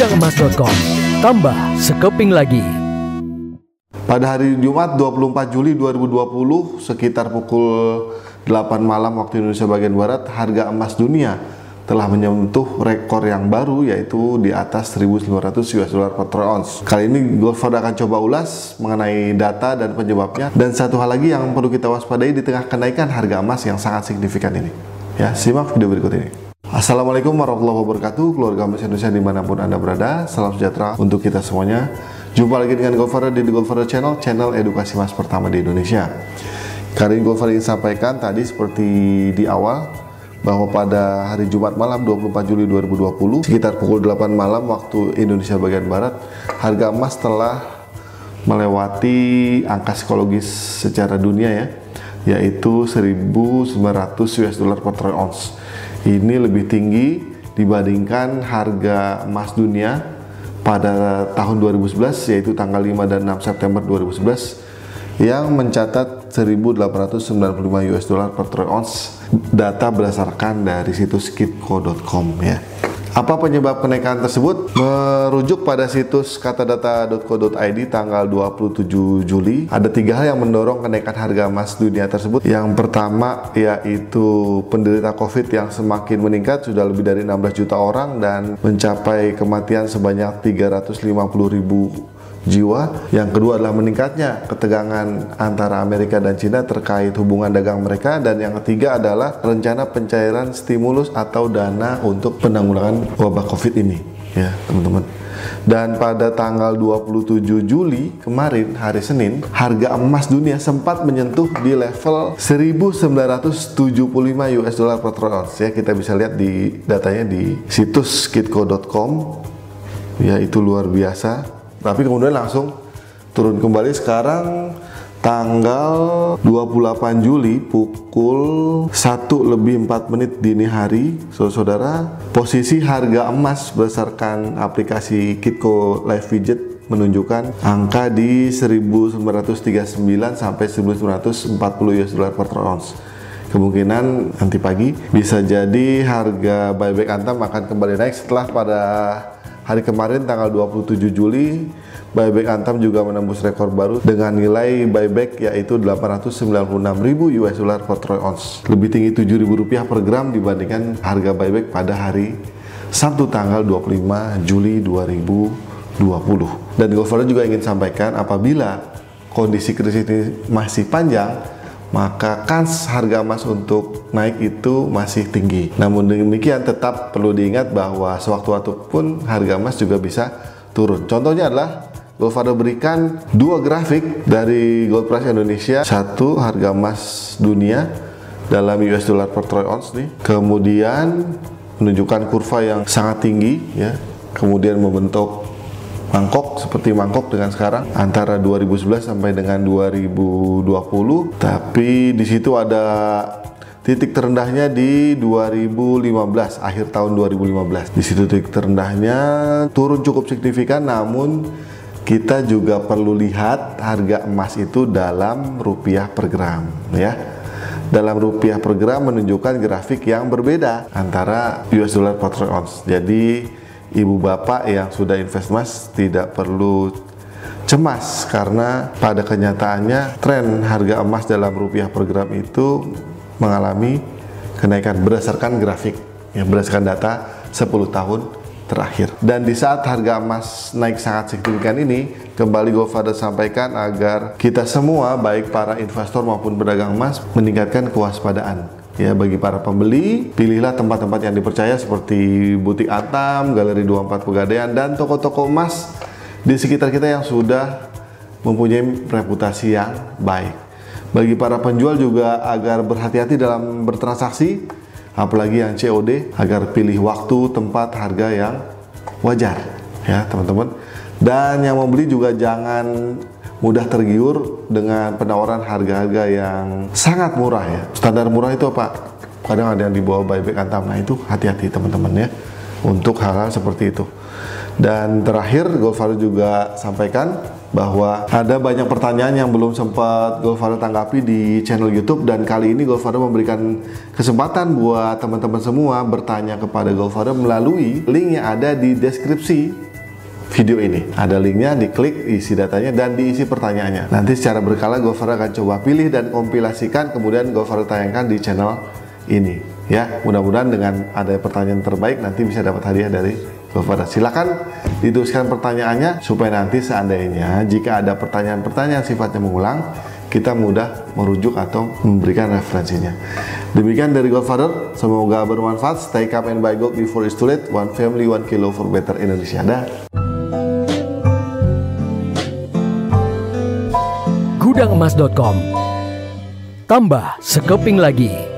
Hargaemas.com. Tambah sekeping lagi. Pada hari Jumat 24 Juli 2020 sekitar pukul 8 malam waktu Indonesia bagian Barat harga emas dunia telah menyentuh rekor yang baru yaitu di atas 1500 US dollar per ounce. Kali ini Goldford akan coba ulas mengenai data dan penyebabnya dan satu hal lagi yang perlu kita waspadai di tengah kenaikan harga emas yang sangat signifikan ini. Ya, simak video berikut ini. Assalamualaikum warahmatullahi wabarakatuh Keluarga emas Indonesia di mana pun Anda berada Salam sejahtera untuk kita semuanya Jumpa lagi dengan Goldfather di The Channel, channel edukasi mas pertama di Indonesia. Kali ini Goldfather ingin sampaikan tadi seperti di awal bahwa pada hari Jumat malam 24 Juli 2020 sekitar pukul 8 malam waktu Indonesia bagian barat harga emas telah melewati angka psikologis secara dunia ya yaitu 1900 US dollar per troy ounce. Ini lebih tinggi dibandingkan harga emas dunia pada tahun 2011 yaitu tanggal 5 dan 6 September 2011 yang mencatat 1895 US dollar per troy ounce data berdasarkan dari situs kitco.com ya. Apa penyebab kenaikan tersebut? Merujuk pada situs katadata.co.id tanggal 27 Juli, ada tiga hal yang mendorong kenaikan harga emas dunia tersebut. Yang pertama yaitu penderita COVID yang semakin meningkat, sudah lebih dari 16 juta orang dan mencapai kematian sebanyak 350 ribu jiwa. Yang kedua adalah meningkatnya ketegangan antara Amerika dan Cina terkait hubungan dagang mereka dan yang ketiga adalah rencana pencairan stimulus atau dana untuk penanggulangan wabah Covid ini ya, teman-teman. Dan pada tanggal 27 Juli kemarin hari Senin, harga emas dunia sempat menyentuh di level 1975 US dollar per troy ounce ya. Kita bisa lihat di datanya di situs kitco.com. Ya, itu luar biasa tapi kemudian langsung turun kembali. Sekarang tanggal 28 Juli pukul 1 lebih 4 menit dini hari saudara-saudara posisi harga emas berdasarkan aplikasi Kitco Live Widget menunjukkan angka di 1939 sampai 1940 US dollar per ounce. Kemungkinan nanti pagi bisa jadi harga buyback Antam akan kembali naik setelah pada Hari kemarin tanggal 27 Juli buyback Antam juga menembus rekor baru dengan nilai buyback yaitu 896.000 US dollar per troy ounce. Lebih tinggi 7.000 rupiah per gram dibandingkan harga buyback pada hari Sabtu tanggal 25 Juli 2020. Dan Goldfather juga ingin sampaikan apabila kondisi krisis ini masih panjang, maka kans harga emas untuk naik itu masih tinggi. Namun demikian tetap perlu diingat bahwa sewaktu-waktu pun harga emas juga bisa turun. Contohnya adalah Goldfather berikan dua grafik dari Gold Price Indonesia. Satu harga emas dunia dalam US dollar per troy ounce nih. Kemudian menunjukkan kurva yang sangat tinggi ya. Kemudian membentuk mangkok seperti mangkok dengan sekarang antara 2011 sampai dengan 2020 tapi di situ ada titik terendahnya di 2015 akhir tahun 2015 di situ titik terendahnya turun cukup signifikan namun kita juga perlu lihat harga emas itu dalam rupiah per gram ya. Dalam rupiah per gram menunjukkan grafik yang berbeda antara US dollar per ounce. Jadi ibu bapak yang sudah invest emas tidak perlu cemas karena pada kenyataannya tren harga emas dalam rupiah per gram itu mengalami kenaikan berdasarkan grafik yang berdasarkan data 10 tahun terakhir. Dan di saat harga emas naik sangat signifikan ini, kembali Goldfather sampaikan agar kita semua baik para investor maupun pedagang emas meningkatkan kewaspadaan Ya, bagi para pembeli, pilihlah tempat-tempat yang dipercaya seperti butik Atam, Galeri 24 Pegadaian, dan toko-toko emas di sekitar kita yang sudah mempunyai reputasi yang baik. Bagi para penjual juga agar berhati-hati dalam bertransaksi, apalagi yang COD, agar pilih waktu, tempat, harga yang wajar, ya teman-teman. Dan yang membeli juga jangan mudah tergiur dengan penawaran harga-harga yang sangat murah ya. Standar murah itu apa? Kadang ada yang di bawah buyback antam. Nah itu hati-hati teman-teman ya untuk hal-hal seperti itu. Dan terakhir Golfaro juga sampaikan bahwa ada banyak pertanyaan yang belum sempat Golfaro tanggapi di channel YouTube dan kali ini Golfaro memberikan kesempatan buat teman-teman semua bertanya kepada Golfaro melalui link yang ada di deskripsi video ini. Ada linknya, diklik, isi datanya, dan diisi pertanyaannya. Nanti secara berkala Gofar akan coba pilih dan kompilasikan, kemudian Gofar tayangkan di channel ini. Ya, mudah-mudahan dengan ada pertanyaan terbaik nanti bisa dapat hadiah dari Gofar. Silakan dituliskan pertanyaannya supaya nanti seandainya jika ada pertanyaan-pertanyaan sifatnya mengulang, kita mudah merujuk atau memberikan referensinya. Demikian dari Godfather, semoga bermanfaat. Stay calm and buy gold before it's too late. One family, one kilo for better Indonesia. Dah. Gudangemas.com Tambah sekeping lagi.